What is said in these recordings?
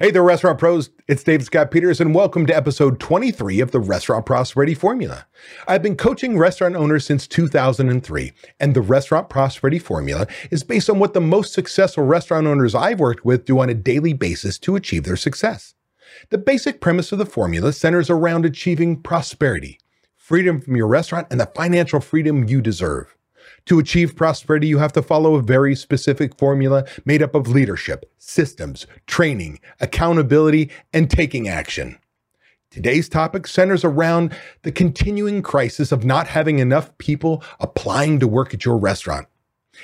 Hey there, restaurant pros. It's Dave Scott Peters, and welcome to episode 23 of the Restaurant Prosperity Formula. I've been coaching restaurant owners since 2003, and the Restaurant Prosperity Formula is based on what the most successful restaurant owners I've worked with do on a daily basis to achieve their success. The basic premise of the formula centers around achieving prosperity, freedom from your restaurant, and the financial freedom you deserve. To achieve prosperity, you have to follow a very specific formula made up of leadership, systems, training, accountability, and taking action. Today's topic centers around the continuing crisis of not having enough people applying to work at your restaurant.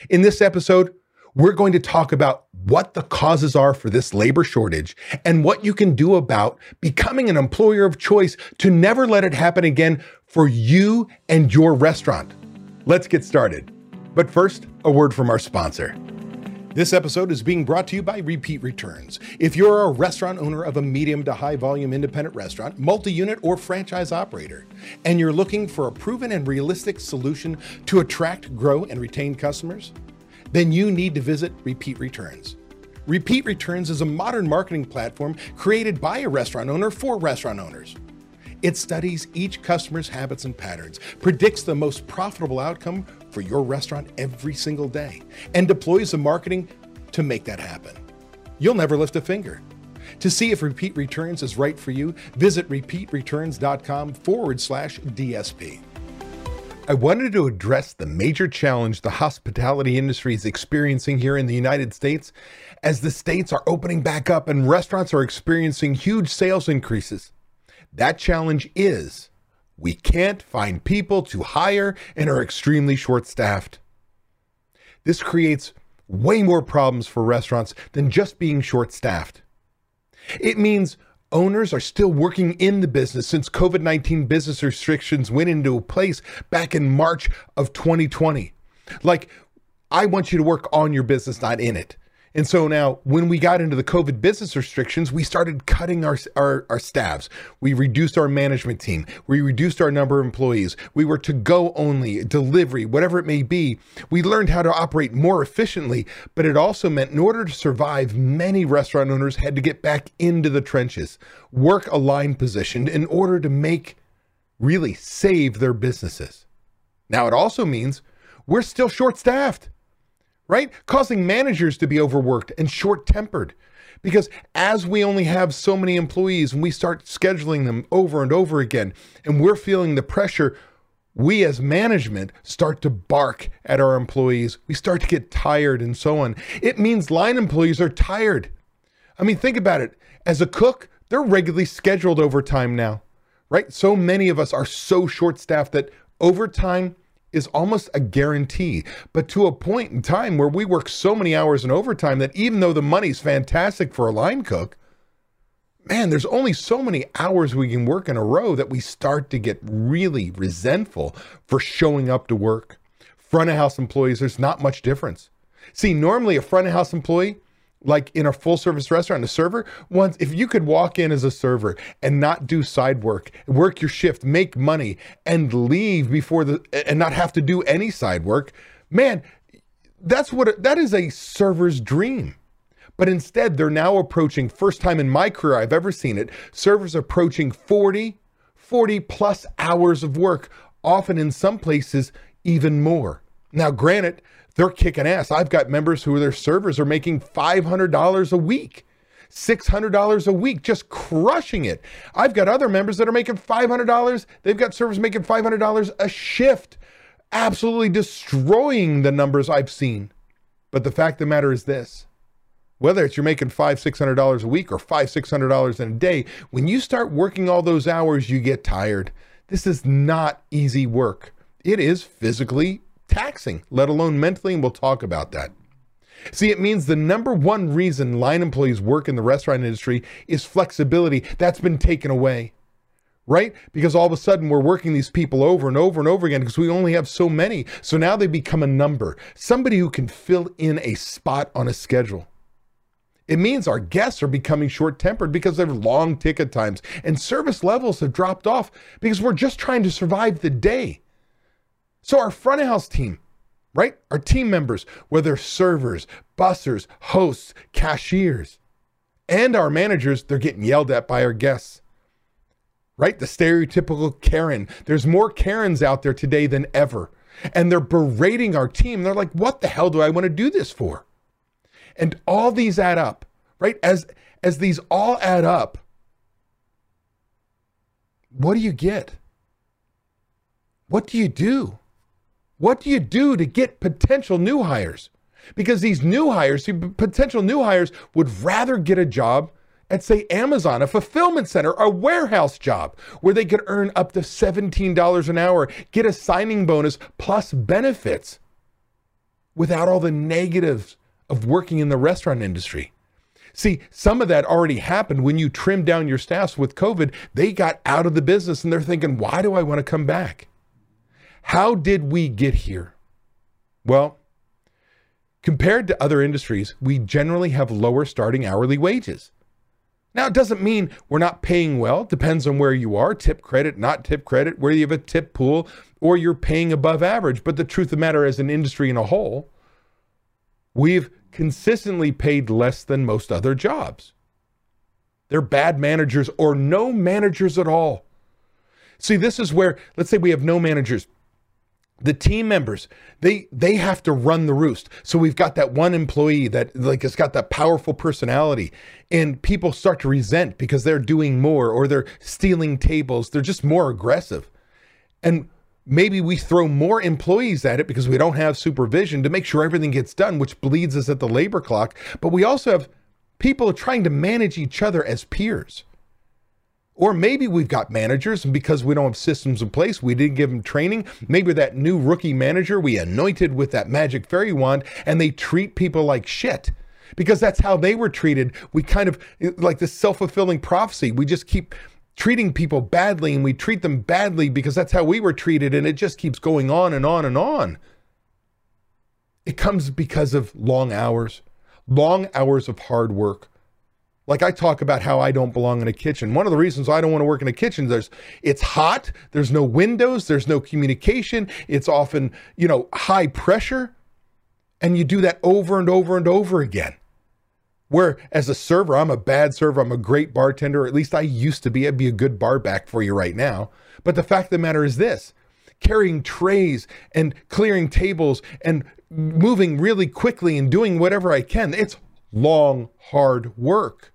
In this episode, we're going to talk about what the causes are for this labor shortage and what you can do about becoming an employer of choice to never let it happen again for you and your restaurant. Let's get started. But first, a word from our sponsor. This episode is being brought to you by Repeat Returns. If you're a restaurant owner of a medium to high volume independent restaurant, multi unit, or franchise operator, and you're looking for a proven and realistic solution to attract, grow, and retain customers, then you need to visit Repeat Returns. Repeat Returns is a modern marketing platform created by a restaurant owner for restaurant owners. It studies each customer's habits and patterns, predicts the most profitable outcome for your restaurant every single day, and deploys the marketing to make that happen. You'll never lift a finger. To see if Repeat Returns is right for you, visit repeatreturns.com forward slash DSP. I wanted to address the major challenge the hospitality industry is experiencing here in the United States as the states are opening back up and restaurants are experiencing huge sales increases. That challenge is we can't find people to hire and are extremely short staffed. This creates way more problems for restaurants than just being short staffed. It means owners are still working in the business since COVID 19 business restrictions went into place back in March of 2020. Like, I want you to work on your business, not in it. And so now, when we got into the COVID business restrictions, we started cutting our, our, our, staffs. We reduced our management team. We reduced our number of employees. We were to go only, delivery, whatever it may be. We learned how to operate more efficiently, but it also meant in order to survive, many restaurant owners had to get back into the trenches, work a line position in order to make, really save their businesses. Now, it also means we're still short staffed right? Causing managers to be overworked and short tempered. Because as we only have so many employees and we start scheduling them over and over again, and we're feeling the pressure, we as management start to bark at our employees. We start to get tired and so on. It means line employees are tired. I mean, think about it. As a cook, they're regularly scheduled overtime now, right? So many of us are so short staffed that overtime is almost a guarantee. But to a point in time where we work so many hours in overtime that even though the money's fantastic for a line cook, man, there's only so many hours we can work in a row that we start to get really resentful for showing up to work. Front of house employees, there's not much difference. See, normally a front of house employee like in a full service restaurant, a server, once if you could walk in as a server and not do side work, work your shift, make money, and leave before the and not have to do any side work, man, that's what that is a server's dream. But instead, they're now approaching first time in my career I've ever seen it, servers approaching 40, 40 plus hours of work, often in some places even more. Now, granted, they're kicking ass. I've got members who their servers are making $500 a week. $600 a week, just crushing it. I've got other members that are making $500. They've got servers making $500 a shift, absolutely destroying the numbers I've seen. But the fact of the matter is this whether it's you're making five, six hundred dollars a week or five, six hundred dollars in a day, when you start working all those hours, you get tired. This is not easy work. It is physically taxing, let alone mentally, and we'll talk about that. See, it means the number one reason line employees work in the restaurant industry is flexibility. That's been taken away, right? Because all of a sudden we're working these people over and over and over again because we only have so many. So now they become a number, somebody who can fill in a spot on a schedule. It means our guests are becoming short tempered because they have long ticket times and service levels have dropped off because we're just trying to survive the day. So our front of house team, right? Our team members, whether servers, bussers, hosts, cashiers, And our managers, they're getting yelled at by our guests. Right? The stereotypical Karen. There's more Karens out there today than ever. And they're berating our team. They're like, what the hell do I want to do this for? And all these add up, right? As as these all add up, what do you get? What do you do? What do you do to get potential new hires? Because these new hires, potential new hires, would rather get a job at, say, Amazon, a fulfillment center, a warehouse job where they could earn up to $17 an hour, get a signing bonus plus benefits without all the negatives of working in the restaurant industry. See, some of that already happened when you trimmed down your staffs with COVID. They got out of the business and they're thinking, why do I want to come back? How did we get here? Well, compared to other industries, we generally have lower starting hourly wages. Now, it doesn't mean we're not paying well. It depends on where you are tip credit, not tip credit, where you have a tip pool, or you're paying above average. But the truth of the matter, as an industry in a whole, we've consistently paid less than most other jobs. They're bad managers or no managers at all. See, this is where, let's say we have no managers. The team members, they they have to run the roost. So we've got that one employee that like has got that powerful personality and people start to resent because they're doing more or they're stealing tables. They're just more aggressive. And maybe we throw more employees at it because we don't have supervision to make sure everything gets done, which bleeds us at the labor clock. But we also have people trying to manage each other as peers. Or maybe we've got managers, and because we don't have systems in place, we didn't give them training. Maybe that new rookie manager we anointed with that magic fairy wand, and they treat people like shit because that's how they were treated. We kind of like this self fulfilling prophecy. We just keep treating people badly and we treat them badly because that's how we were treated and it just keeps going on and on and on. It comes because of long hours, long hours of hard work. Like I talk about how I don't belong in a kitchen. One of the reasons I don't want to work in a kitchen is it's hot, there's no windows, there's no communication, it's often, you know, high pressure, and you do that over and over and over again. Where as a server, I'm a bad server, I'm a great bartender, at least I used to be. I'd be a good bar back for you right now. But the fact of the matter is this carrying trays and clearing tables and moving really quickly and doing whatever I can. It's long, hard work.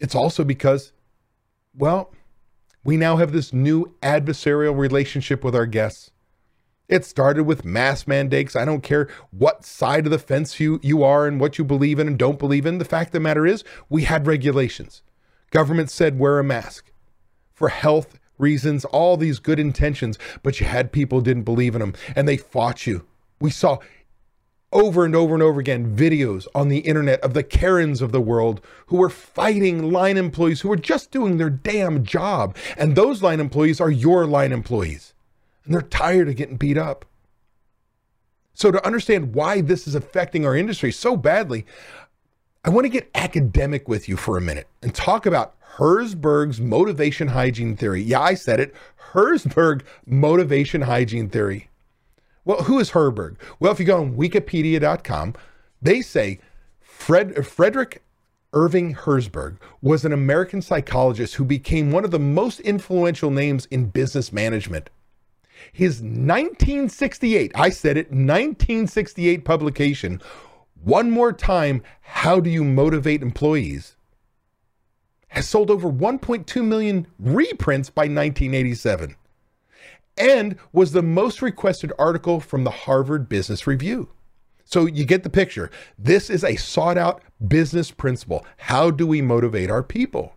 It's also because, well, we now have this new adversarial relationship with our guests. It started with mask mandates. I don't care what side of the fence you, you are and what you believe in and don't believe in. The fact of the matter is, we had regulations. Government said wear a mask for health reasons, all these good intentions, but you had people didn't believe in them and they fought you. We saw over and over and over again videos on the internet of the Karens of the world who were fighting line employees who were just doing their damn job. And those line employees are your line employees and they're tired of getting beat up. So, to understand why this is affecting our industry so badly, I want to get academic with you for a minute and talk about Herzberg's motivation hygiene theory. Yeah, I said it Herzberg motivation hygiene theory. Well, who is Herzberg? Well, if you go on wikipedia.com, they say Fred, Frederick Irving Herzberg was an American psychologist who became one of the most influential names in business management. His 1968, I said it, 1968 publication, One More Time How Do You Motivate Employees, has sold over 1.2 million reprints by 1987 and was the most requested article from the Harvard Business Review. So you get the picture. This is a sought out business principle. How do we motivate our people?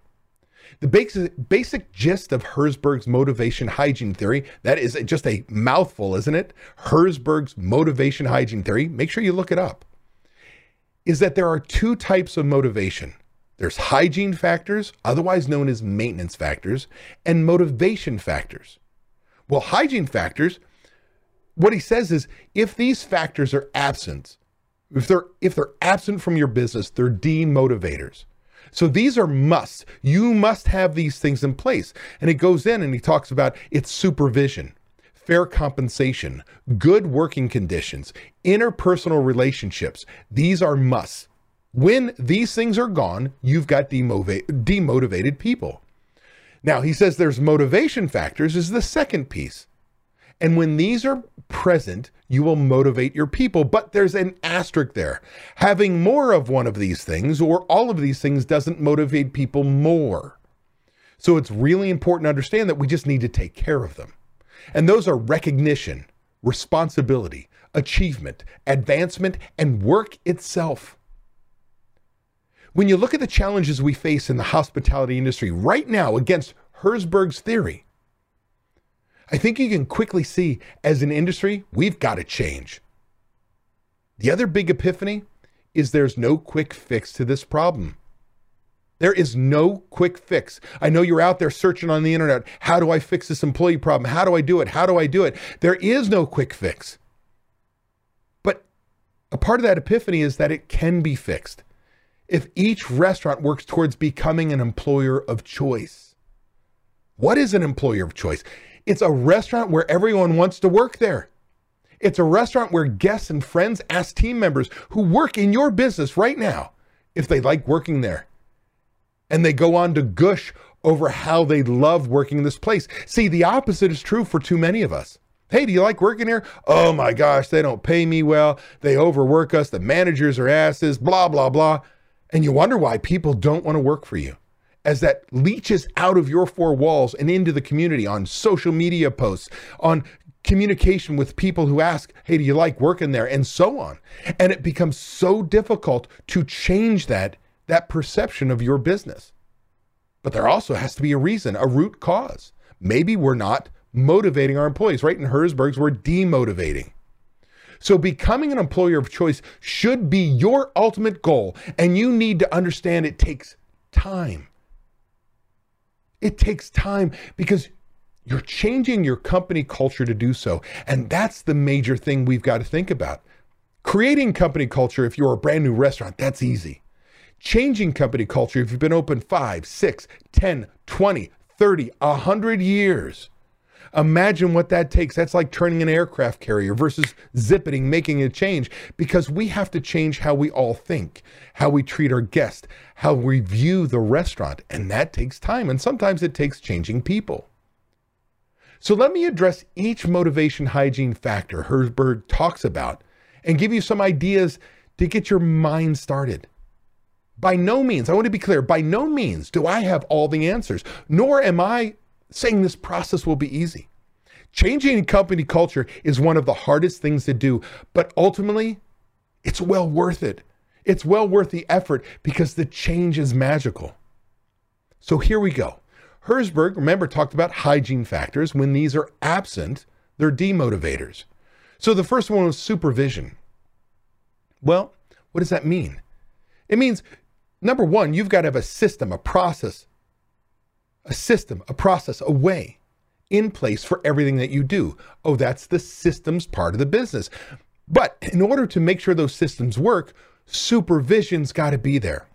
The basic, basic gist of Herzberg's motivation hygiene theory, that is just a mouthful, isn't it? Herzberg's motivation hygiene theory, make sure you look it up, is that there are two types of motivation. There's hygiene factors, otherwise known as maintenance factors, and motivation factors. Well, hygiene factors, what he says is if these factors are absent, if they're if they're absent from your business, they're demotivators. So these are musts. You must have these things in place. And it goes in and he talks about its supervision, fair compensation, good working conditions, interpersonal relationships. These are musts. When these things are gone, you've got demotiva- demotivated people. Now, he says there's motivation factors, is the second piece. And when these are present, you will motivate your people. But there's an asterisk there. Having more of one of these things or all of these things doesn't motivate people more. So it's really important to understand that we just need to take care of them. And those are recognition, responsibility, achievement, advancement, and work itself. When you look at the challenges we face in the hospitality industry right now against Herzberg's theory, I think you can quickly see as an industry, we've got to change. The other big epiphany is there's no quick fix to this problem. There is no quick fix. I know you're out there searching on the internet. How do I fix this employee problem? How do I do it? How do I do it? There is no quick fix. But a part of that epiphany is that it can be fixed if each restaurant works towards becoming an employer of choice. What is an employer of choice? It's a restaurant where everyone wants to work there. It's a restaurant where guests and friends ask team members who work in your business right now if they like working there. And they go on to gush over how they love working in this place. See, the opposite is true for too many of us. Hey, do you like working here? Oh my gosh, they don't pay me well. They overwork us. The managers are asses, blah, blah, blah. And you wonder why people don't want to work for you as that leaches out of your four walls and into the community on social media posts, on communication with people who ask, Hey, do you like working there? And so on. And it becomes so difficult to change that, that perception of your business. But there also has to be a reason, a root cause. Maybe we're not motivating our employees. Right in Herzberg's, we're demotivating. So becoming an employer of choice should be your ultimate goal. And you need to understand it takes time. It takes time because you're changing your company culture to do so. And that's the major thing we've got to think about. Creating company culture, if you're a brand new restaurant, that's easy. Changing company culture, if you've been open five, six, 10, 20, 30, 100 years, Imagine what that takes. That's like turning an aircraft carrier versus zippeting, making a change because we have to change how we all think, how we treat our guests, how we view the restaurant. And that takes time. And sometimes it takes changing people. So let me address each motivation hygiene factor Herzberg talks about and give you some ideas to get your mind started. By no means, I want to be clear, by no means do I have all the answers, nor am I saying this process will be easy. Changing company culture is one of the hardest things to do, but ultimately, it's well worth it. It's well worth the effort because the change is magical. So here we go. Herzberg, remember, talked about hygiene factors. When these are absent, they're demotivators. So the first one was supervision. Well, what does that mean? It means, number one, you've got to have a system, a process, a system, a process, a way in place for everything that you do. Oh, that's the systems part of the business. But in order to make sure those systems work, supervision's got to be there.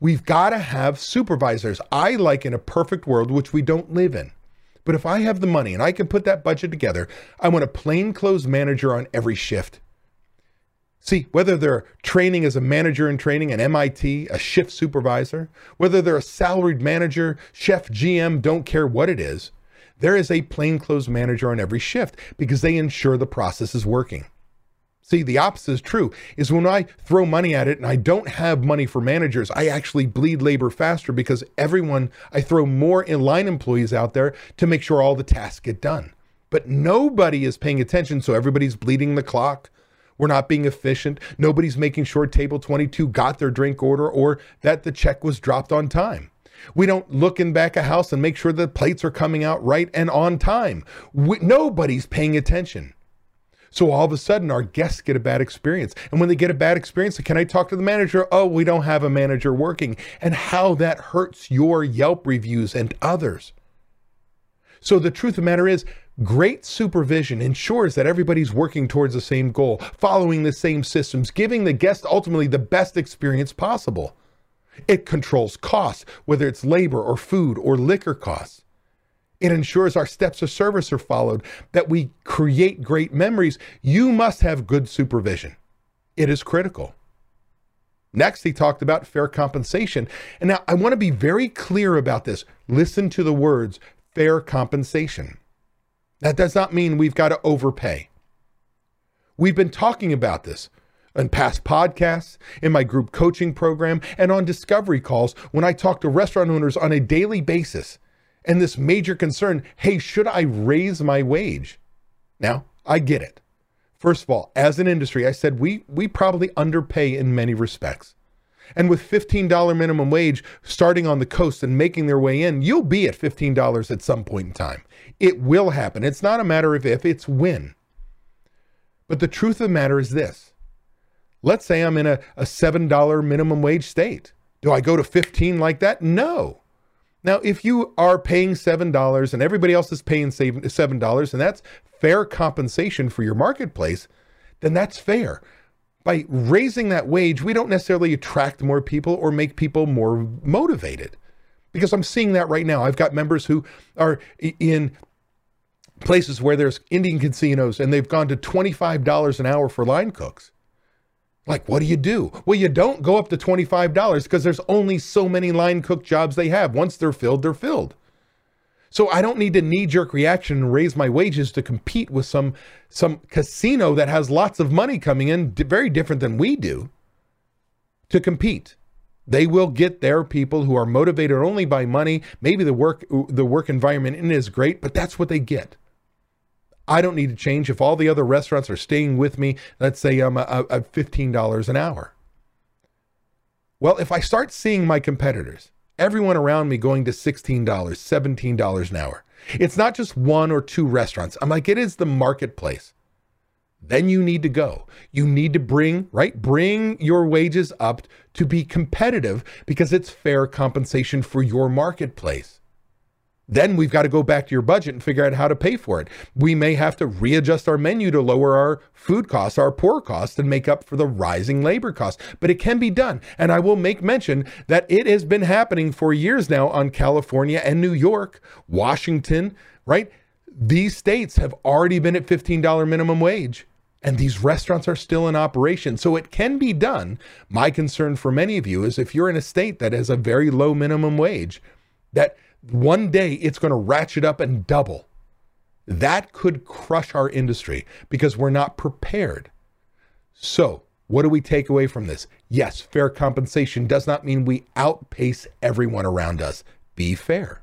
We've got to have supervisors. I like in a perfect world, which we don't live in. But if I have the money and I can put that budget together, I want a plainclothes manager on every shift. See, whether they're training as a manager in training, an MIT, a shift supervisor, whether they're a salaried manager, chef, GM, don't care what it is, there is a plainclothes manager on every shift because they ensure the process is working. See, the opposite is true, is when I throw money at it and I don't have money for managers, I actually bleed labor faster because everyone, I throw more in-line employees out there to make sure all the tasks get done. But nobody is paying attention, so everybody's bleeding the clock. We're not being efficient. Nobody's making sure table 22 got their drink order or that the check was dropped on time. We don't look in back of house and make sure the plates are coming out right and on time. We, nobody's paying attention. So all of a sudden, our guests get a bad experience. And when they get a bad experience, can I talk to the manager? Oh, we don't have a manager working. And how that hurts your Yelp reviews and others. So the truth of the matter is, Great supervision ensures that everybody's working towards the same goal, following the same systems, giving the guest ultimately the best experience possible. It controls costs, whether it's labor or food or liquor costs. It ensures our steps of service are followed, that we create great memories. You must have good supervision. It is critical. Next, he talked about fair compensation. And now I want to be very clear about this. Listen to the words fair compensation. That does not mean we've got to overpay. We've been talking about this in past podcasts, in my group coaching program, and on discovery calls when I talk to restaurant owners on a daily basis. And this major concern hey, should I raise my wage? Now, I get it. First of all, as an industry, I said we we probably underpay in many respects. And with $15 minimum wage starting on the coast and making their way in, you'll be at $15 at some point in time. It will happen. It's not a matter of if, it's when. But the truth of the matter is this. Let's say I'm in a, a $7 minimum wage state. Do I go to 15 like that? No. Now, if you are paying $7 and everybody else is paying $7 and that's fair compensation for your marketplace, then that's fair. By raising that wage, we don't necessarily attract more people or make people more motivated. Because I'm seeing that right now. I've got members who are in places where there's Indian casinos and they've gone to $25 an hour for line cooks. Like, what do you do? Well, you don't go up to $25 because there's only so many line cook jobs they have. Once they're filled, they're filled. So I don't need to knee jerk reaction and raise my wages to compete with some some casino that has lots of money coming in, very different than we do, to compete. They will get their people who are motivated only by money. Maybe the work the work environment in is great, but that's what they get. I don't need to change if all the other restaurants are staying with me. Let's say I'm a, a $15 an hour. Well, if I start seeing my competitors everyone around me going to $16, $17 an hour. It's not just one or two restaurants. I'm like, it is the marketplace. Then you need to go. You need to bring, right? Bring your wages up to be competitive because it's fair compensation for your marketplace. Then we've got to go back to your budget and figure out how to pay for it. We may have to readjust our menu to lower our food costs, our pour costs, and make up for the rising labor costs. But it can be done. And I will make mention that it has been happening for years now on California and New York, Washington, right? These states have already been at $15 minimum wage. And these restaurants are still in operation. So it can be done. My concern for many of you is if you're in a state that has a very low minimum wage, that one day it's going to ratchet up and double. That could crush our industry because we're not prepared. So, what do we take away from this? Yes, fair compensation does not mean we outpace everyone around us. Be fair.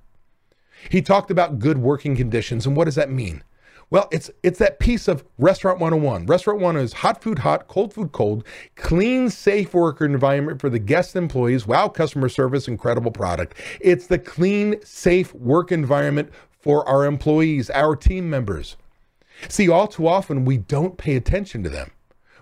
He talked about good working conditions, and what does that mean? Well, it's it's that piece of Restaurant 101. Restaurant 101 is hot food hot, cold food cold, clean, safe worker environment for the guest employees, wow customer service, incredible product. It's the clean, safe work environment for our employees, our team members. See, all too often we don't pay attention to them.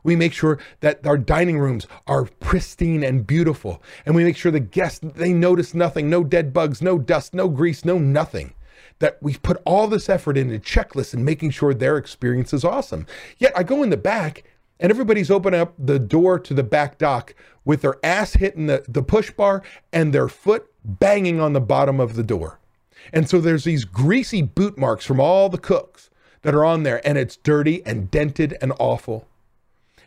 We make sure that our dining rooms are pristine and beautiful. And we make sure the guests, they notice nothing, no dead bugs, no dust, no grease, no nothing that we put all this effort into checklists and making sure their experience is awesome. Yet I go in the back and everybody's opening up the door to the back dock with their ass hitting the, the push bar and their foot banging on the bottom of the door. And so there's these greasy boot marks from all the cooks that are on there, and it's dirty and dented and awful.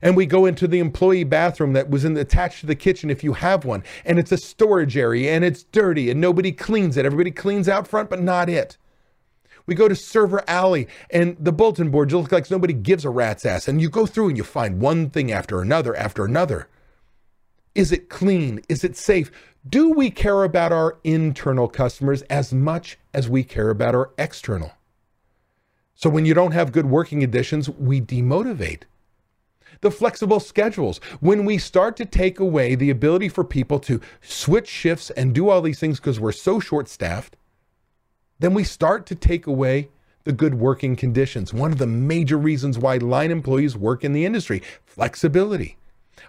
And we go into the employee bathroom that was in attached to the kitchen if you have one, and it's a storage area and it's dirty and nobody cleans it. Everybody cleans out front, but not it. We go to Server Alley and the bulletin board just looks like nobody gives a rat's ass. And you go through and you find one thing after another after another. Is it clean? Is it safe? Do we care about our internal customers as much as we care about our external? So when you don't have good working conditions, we demotivate. The flexible schedules, when we start to take away the ability for people to switch shifts and do all these things because we're so short staffed, then we start to take away the good working conditions. One of the major reasons why line employees work in the industry flexibility.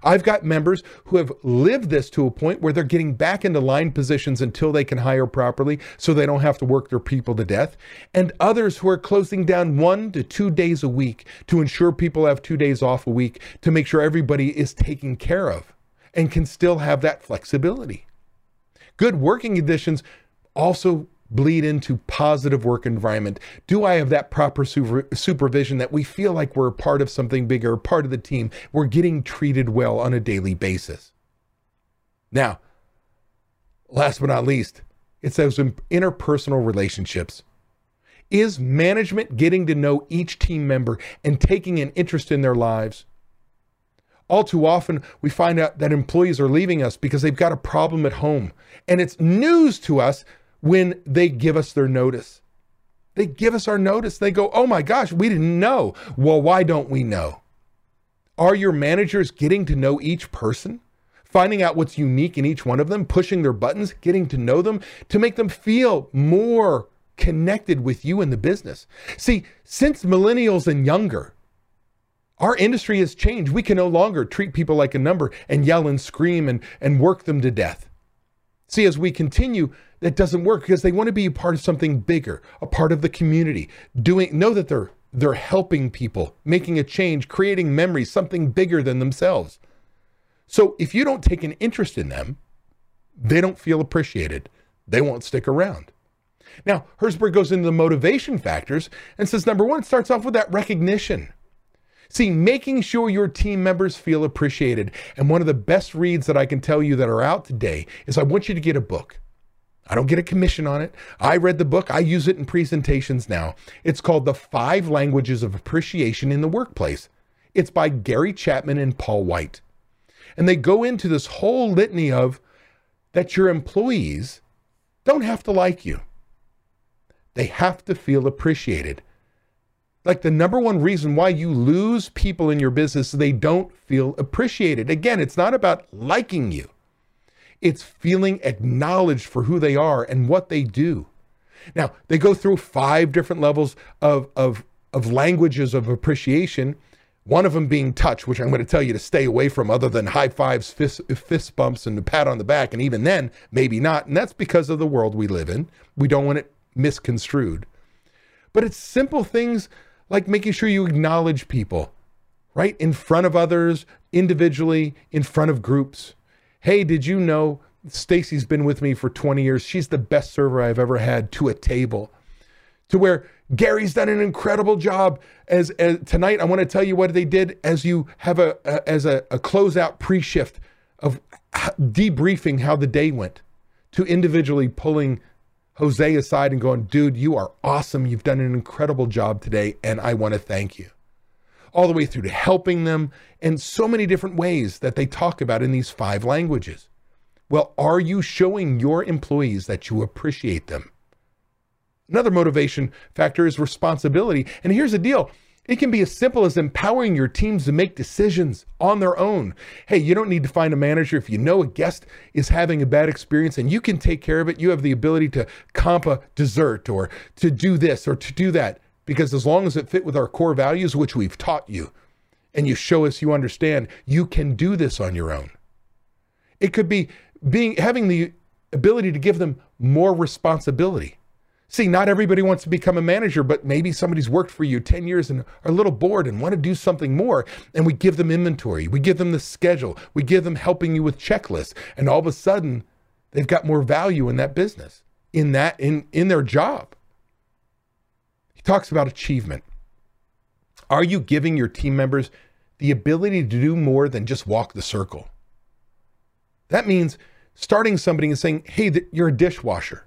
I've got members who have lived this to a point where they're getting back into line positions until they can hire properly so they don't have to work their people to death. And others who are closing down one to two days a week to ensure people have two days off a week to make sure everybody is taken care of and can still have that flexibility. Good working conditions also bleed into positive work environment? Do I have that proper super, supervision that we feel like we're part of something bigger, part of the team? We're getting treated well on a daily basis. Now, last but not least, it's those interpersonal relationships. Is management getting to know each team member and taking an interest in their lives? All too often, we find out that employees are leaving us because they've got a problem at home. And it's news to us when they give us their notice. They give us our notice. They go, oh my gosh, we didn't know. Well, why don't we know? Are your managers getting to know each person? Finding out what's unique in each one of them, pushing their buttons, getting to know them to make them feel more connected with you in the business. See, since millennials and younger, our industry has changed. We can no longer treat people like a number and yell and scream and, and work them to death. See, as we continue, that doesn't work because they want to be a part of something bigger, a part of the community, doing know that they're they're helping people, making a change, creating memories, something bigger than themselves. So if you don't take an interest in them, they don't feel appreciated. They won't stick around. Now, Herzberg goes into the motivation factors and says number one, it starts off with that recognition. See, making sure your team members feel appreciated. And one of the best reads that I can tell you that are out today is I want you to get a book. I don't get a commission on it. I read the book. I use it in presentations now. It's called The Five Languages of Appreciation in the Workplace. It's by Gary Chapman and Paul White. And they go into this whole litany of that your employees don't have to like you. They have to feel appreciated like the number one reason why you lose people in your business they don't feel appreciated. Again it's not about liking you. It's feeling acknowledged for who they are and what they do. Now they go through five different levels of of of languages of appreciation one of them being touch which i'm going to tell you to stay away from other than high fives fist, fist bumps and a pat on the back and even then maybe not and that's because of the world we live in. We don't want it misconstrued. But it's simple things like making sure you acknowledge people, right? In front of others, individually, in front of groups. Hey, did you know Stacy's been with me for 20 years? She's the best server I've ever had to a table. To where Gary's done an incredible job. As, as tonight, I want to tell you what they did as you have a, a as a, a closeout pre-shift of uh, debriefing how the day went, to individually pulling Jose aside and going, dude, you are awesome. You've done an incredible job today, and I want to thank you. All the way through to helping them in so many different ways that they talk about in these five languages. Well, are you showing your employees that you appreciate them? Another motivation factor is responsibility. And here's the deal it can be as simple as empowering your teams to make decisions on their own. Hey, you don't need to find a manager. If you know a guest is having a bad experience and you can take care of it, you have the ability to comp a dessert or to do this or to do that. Because as long as it fit with our core values, which we've taught you, and you show us you understand, you can do this on your own. It could be being having the ability to give them more responsibility. See, not everybody wants to become a manager, but maybe somebody's worked for you 10 years and are a little bored and want to do something more. And we give them inventory, we give them the schedule, we give them helping you with checklists. And all of a sudden, they've got more value in that business, in that, in, in their job. He talks about achievement. Are you giving your team members the ability to do more than just walk the circle? That means starting somebody and saying, hey, you're a dishwasher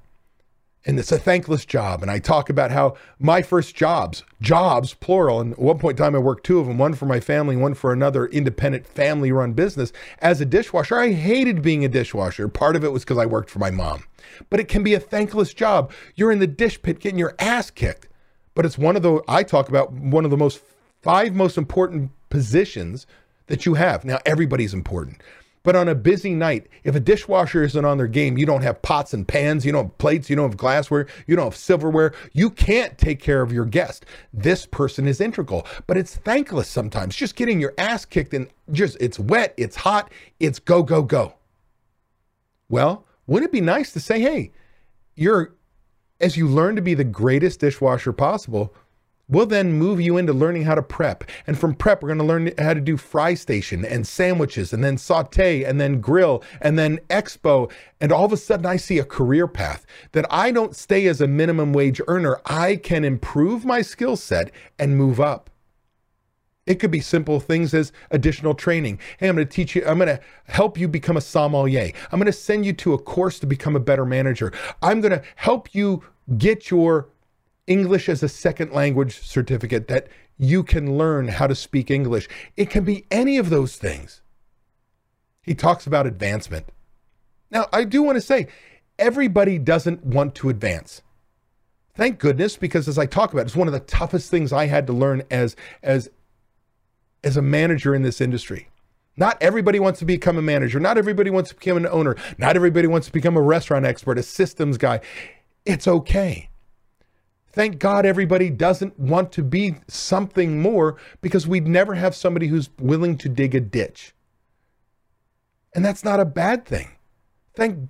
and it's a thankless job. And I talk about how my first jobs, jobs, plural, and at one point in time I worked two of them, one for my family, one for another independent family run business. As a dishwasher, I hated being a dishwasher. Part of it was because I worked for my mom. But it can be a thankless job. You're in the dish pit getting your ass kicked. But it's one of the, I talk about one of the most, five most important positions that you have. Now, everybody's important. But on a busy night, if a dishwasher isn't on their game, you don't have pots and pans, you don't have plates, you don't have glassware, you don't have silverware, you can't take care of your guest. This person is integral, but it's thankless sometimes. Just getting your ass kicked and just it's wet, it's hot, it's go, go, go. Well, wouldn't it be nice to say, hey, you're as you learn to be the greatest dishwasher possible, We'll then move you into learning how to prep. And from prep, we're going to learn how to do fry station and sandwiches and then saute and then grill and then expo. And all of a sudden, I see a career path that I don't stay as a minimum wage earner. I can improve my skill set and move up. It could be simple things as additional training. Hey, I'm going to teach you, I'm going to help you become a sommelier. I'm going to send you to a course to become a better manager. I'm going to help you get your English as a second language certificate that you can learn how to speak English. It can be any of those things. He talks about advancement. Now, I do want to say, everybody doesn't want to advance. Thank goodness, because as I talk about, it's one of the toughest things I had to learn as as as a manager in this industry. Not everybody wants to become a manager. Not everybody wants to become an owner. Not everybody wants to become a restaurant expert, a systems guy. It's okay. Thank God everybody doesn't want to be something more because we'd never have somebody who's willing to dig a ditch. And that's not a bad thing. Thank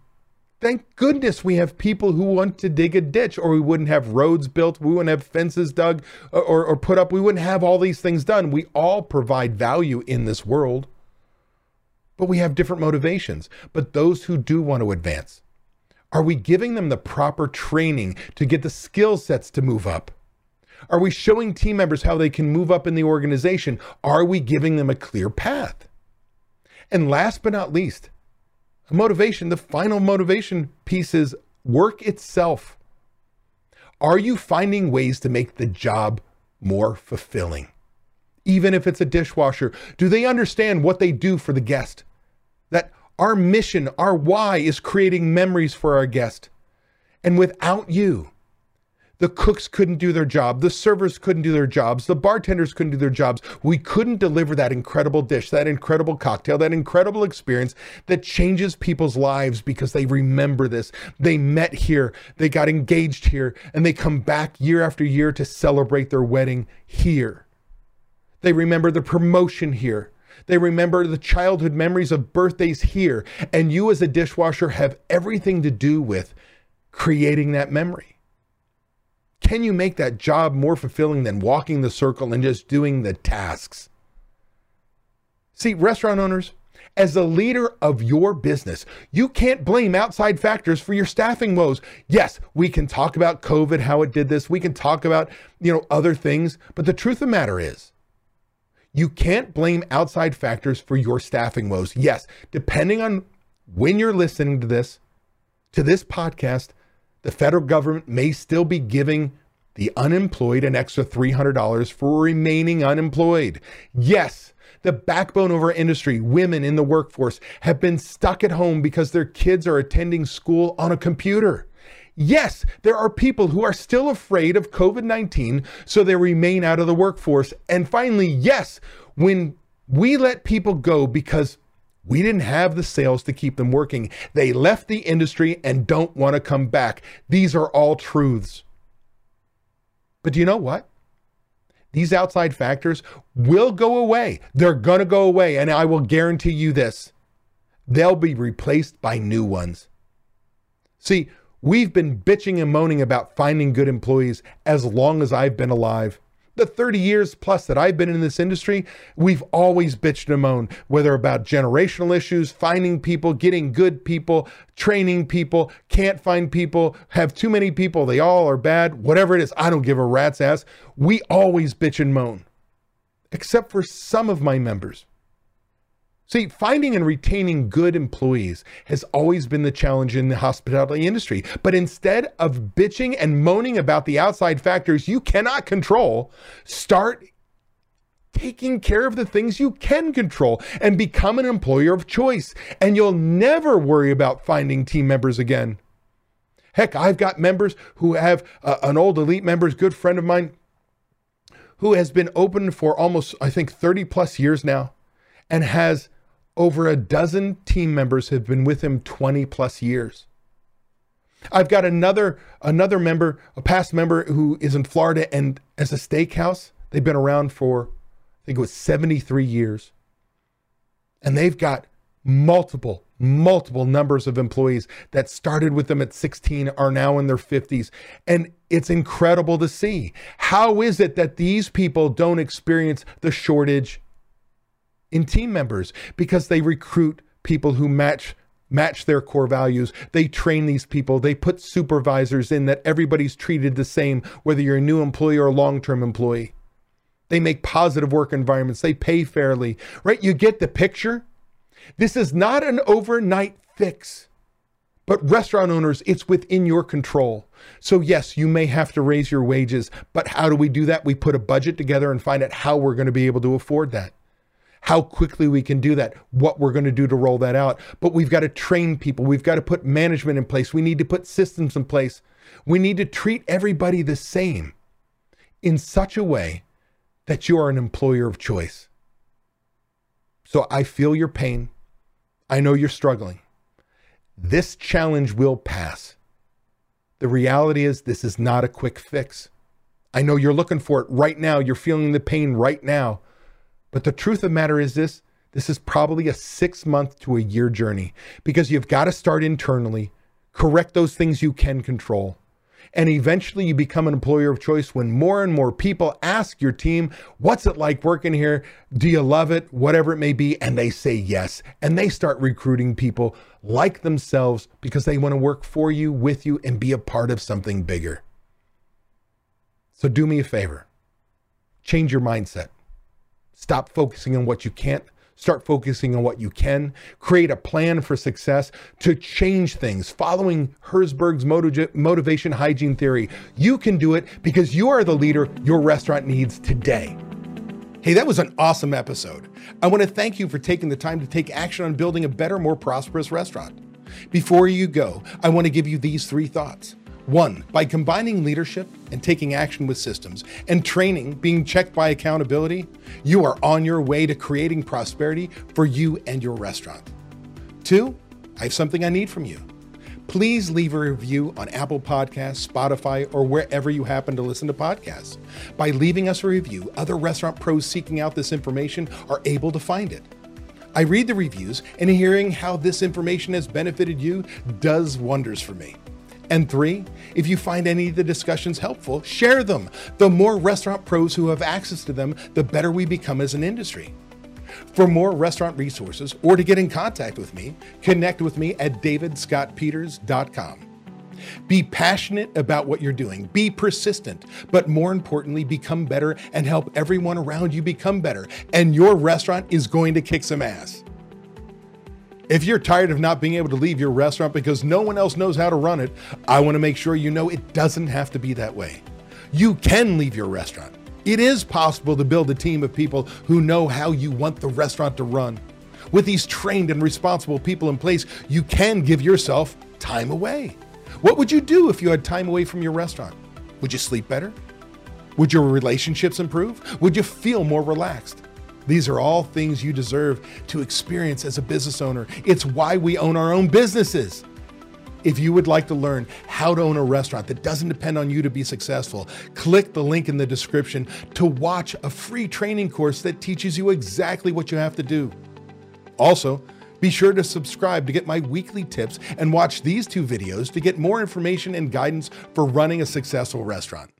Thank goodness we have people who want to dig a ditch, or we wouldn't have roads built, we wouldn't have fences dug or, or, or, put up, we wouldn't have all these things done. We all provide value in this world, but we have different motivations. But those who do want to advance, are we giving them the proper training to get the skill sets to move up? Are we showing team members how they can move up in the organization? Are we giving them a clear path? And last but not least, motivation, the final motivation piece is work itself. Are you finding ways to make the job more fulfilling? Even if it's a dishwasher, do they understand what they do for the guest? That our mission, our why is creating memories for our guest. And without you, the cooks couldn't do their job. The servers couldn't do their jobs. The bartenders couldn't do their jobs. We couldn't deliver that incredible dish, that incredible cocktail, that incredible experience that changes people's lives because they remember this. They met here, they got engaged here, and they come back year after year to celebrate their wedding here. They remember the promotion here. They remember the childhood memories of birthdays here. And you, as a dishwasher, have everything to do with creating that memory. Can you make that job more fulfilling than walking the circle and just doing the tasks? See, restaurant owners, as the leader of your business, you can't blame outside factors for your staffing woes. Yes, we can talk about COVID, how it did this. We can talk about, you know, other things, but the truth of the matter is, you can't blame outside factors for your staffing woes. Yes, depending on when you're listening to this, to this podcast, the federal government may still be giving the unemployed an extra $300 for remaining unemployed. Yes, the backbone of our industry, women in the workforce, have been stuck at home because their kids are attending school on a computer. Yes, there are people who are still afraid of COVID 19, so they remain out of the workforce. And finally, yes, when we let people go because we didn't have the sales to keep them working. They left the industry and don't want to come back. These are all truths. But do you know what? These outside factors will go away. They're going to go away. And I will guarantee you this they'll be replaced by new ones. See, we've been bitching and moaning about finding good employees as long as I've been alive the 30 years plus that I've been in this industry, we've always bitched and moaned, whether about generational issues, finding people, getting good people, training people, can't find people, have too many people, they all are bad, whatever it is. I don't give a rat's ass. We always bitch and moan, except for some of my members. See, finding and retaining good employees has always been the challenge in the hospitality industry. But instead of bitching and moaning about the outside factors you cannot control, start taking care of the things you can control and become an employer of choice. And you'll never worry about finding team members again. Heck, I've got members who have uh, an old elite member, good friend of mine, who has been open for almost, I think, 30 plus years now and has over a dozen team members have been with him 20 plus years. I've got another another member, a past member who is in Florida and as a steakhouse, they've been around for I think it was 73 years. And they've got multiple multiple numbers of employees that started with them at 16 are now in their 50s and it's incredible to see. How is it that these people don't experience the shortage in team members because they recruit people who match match their core values. They train these people. They put supervisors in that everybody's treated the same, whether you're a new employee or a long term employee. They make positive work environments. They pay fairly, right? You get the picture. This is not an overnight fix. But restaurant owners, it's within your control. So, yes, you may have to raise your wages, but how do we do that? We put a budget together and find out how we're going to be able to afford that, how quickly we can do that, what we're going to do to roll that out. But we've got to train people, we've got to put management in place, we need to put systems in place, we need to treat everybody the same in such a way that you are an employer of choice. So, I feel your pain, I know you're struggling. This challenge will pass. The reality is, this is not a quick fix. I know you're looking for it right now. You're feeling the pain right now. But the truth of the matter is this this is probably a six month to a year journey because you've got to start internally, correct those things you can control. And eventually you become an employer of choice when more and more people ask your team, What's it like working here? Do you love it? Whatever it may be. And they say yes. And they start recruiting people like themselves because they want to work for you, with you, and be a part of something bigger. So do me a favor change your mindset. Stop focusing on what you can't Start focusing on what you can. Create a plan for success to change things, following Herzberg's motivation hygiene theory. You can do it because you are the leader your restaurant needs today. Hey, that was an awesome episode. I want to thank you for taking the time to take action on building a better, more prosperous restaurant. Before you go, I want to give you these three thoughts. One, by combining leadership and taking action with systems and training being checked by accountability, you are on your way to creating prosperity for you and your restaurant. Two, I have something I need from you. Please leave a review on Apple Podcasts, Spotify, or wherever you happen to listen to podcasts. By leaving us a review, other restaurant pros seeking out this information are able to find it. I read the reviews, and hearing how this information has benefited you does wonders for me. And three, if you find any of the discussions helpful, share them. The more restaurant pros who have access to them, the better we become as an industry. For more restaurant resources or to get in contact with me, connect with me at davidscottpeters.com. Be passionate about what you're doing, be persistent, but more importantly, become better and help everyone around you become better. And your restaurant is going to kick some ass. If you're tired of not being able to leave your restaurant because no one else knows how to run it, I want to make sure you know it doesn't have to be that way. You can leave your restaurant. It is possible to build a team of people who know how you want the restaurant to run. With these trained and responsible people in place, you can give yourself time away. What would you do if you had time away from your restaurant? Would you sleep better? Would your relationships improve? Would you feel more relaxed? These are all things you deserve to experience as a business owner. It's why we own our own businesses. If you would like to learn how to own a restaurant that doesn't depend on you to be successful, click the link in the description to watch a free training course that teaches you exactly what you have to do. Also, be sure to subscribe to get my weekly tips and watch these two videos to get more information and guidance for running a successful restaurant.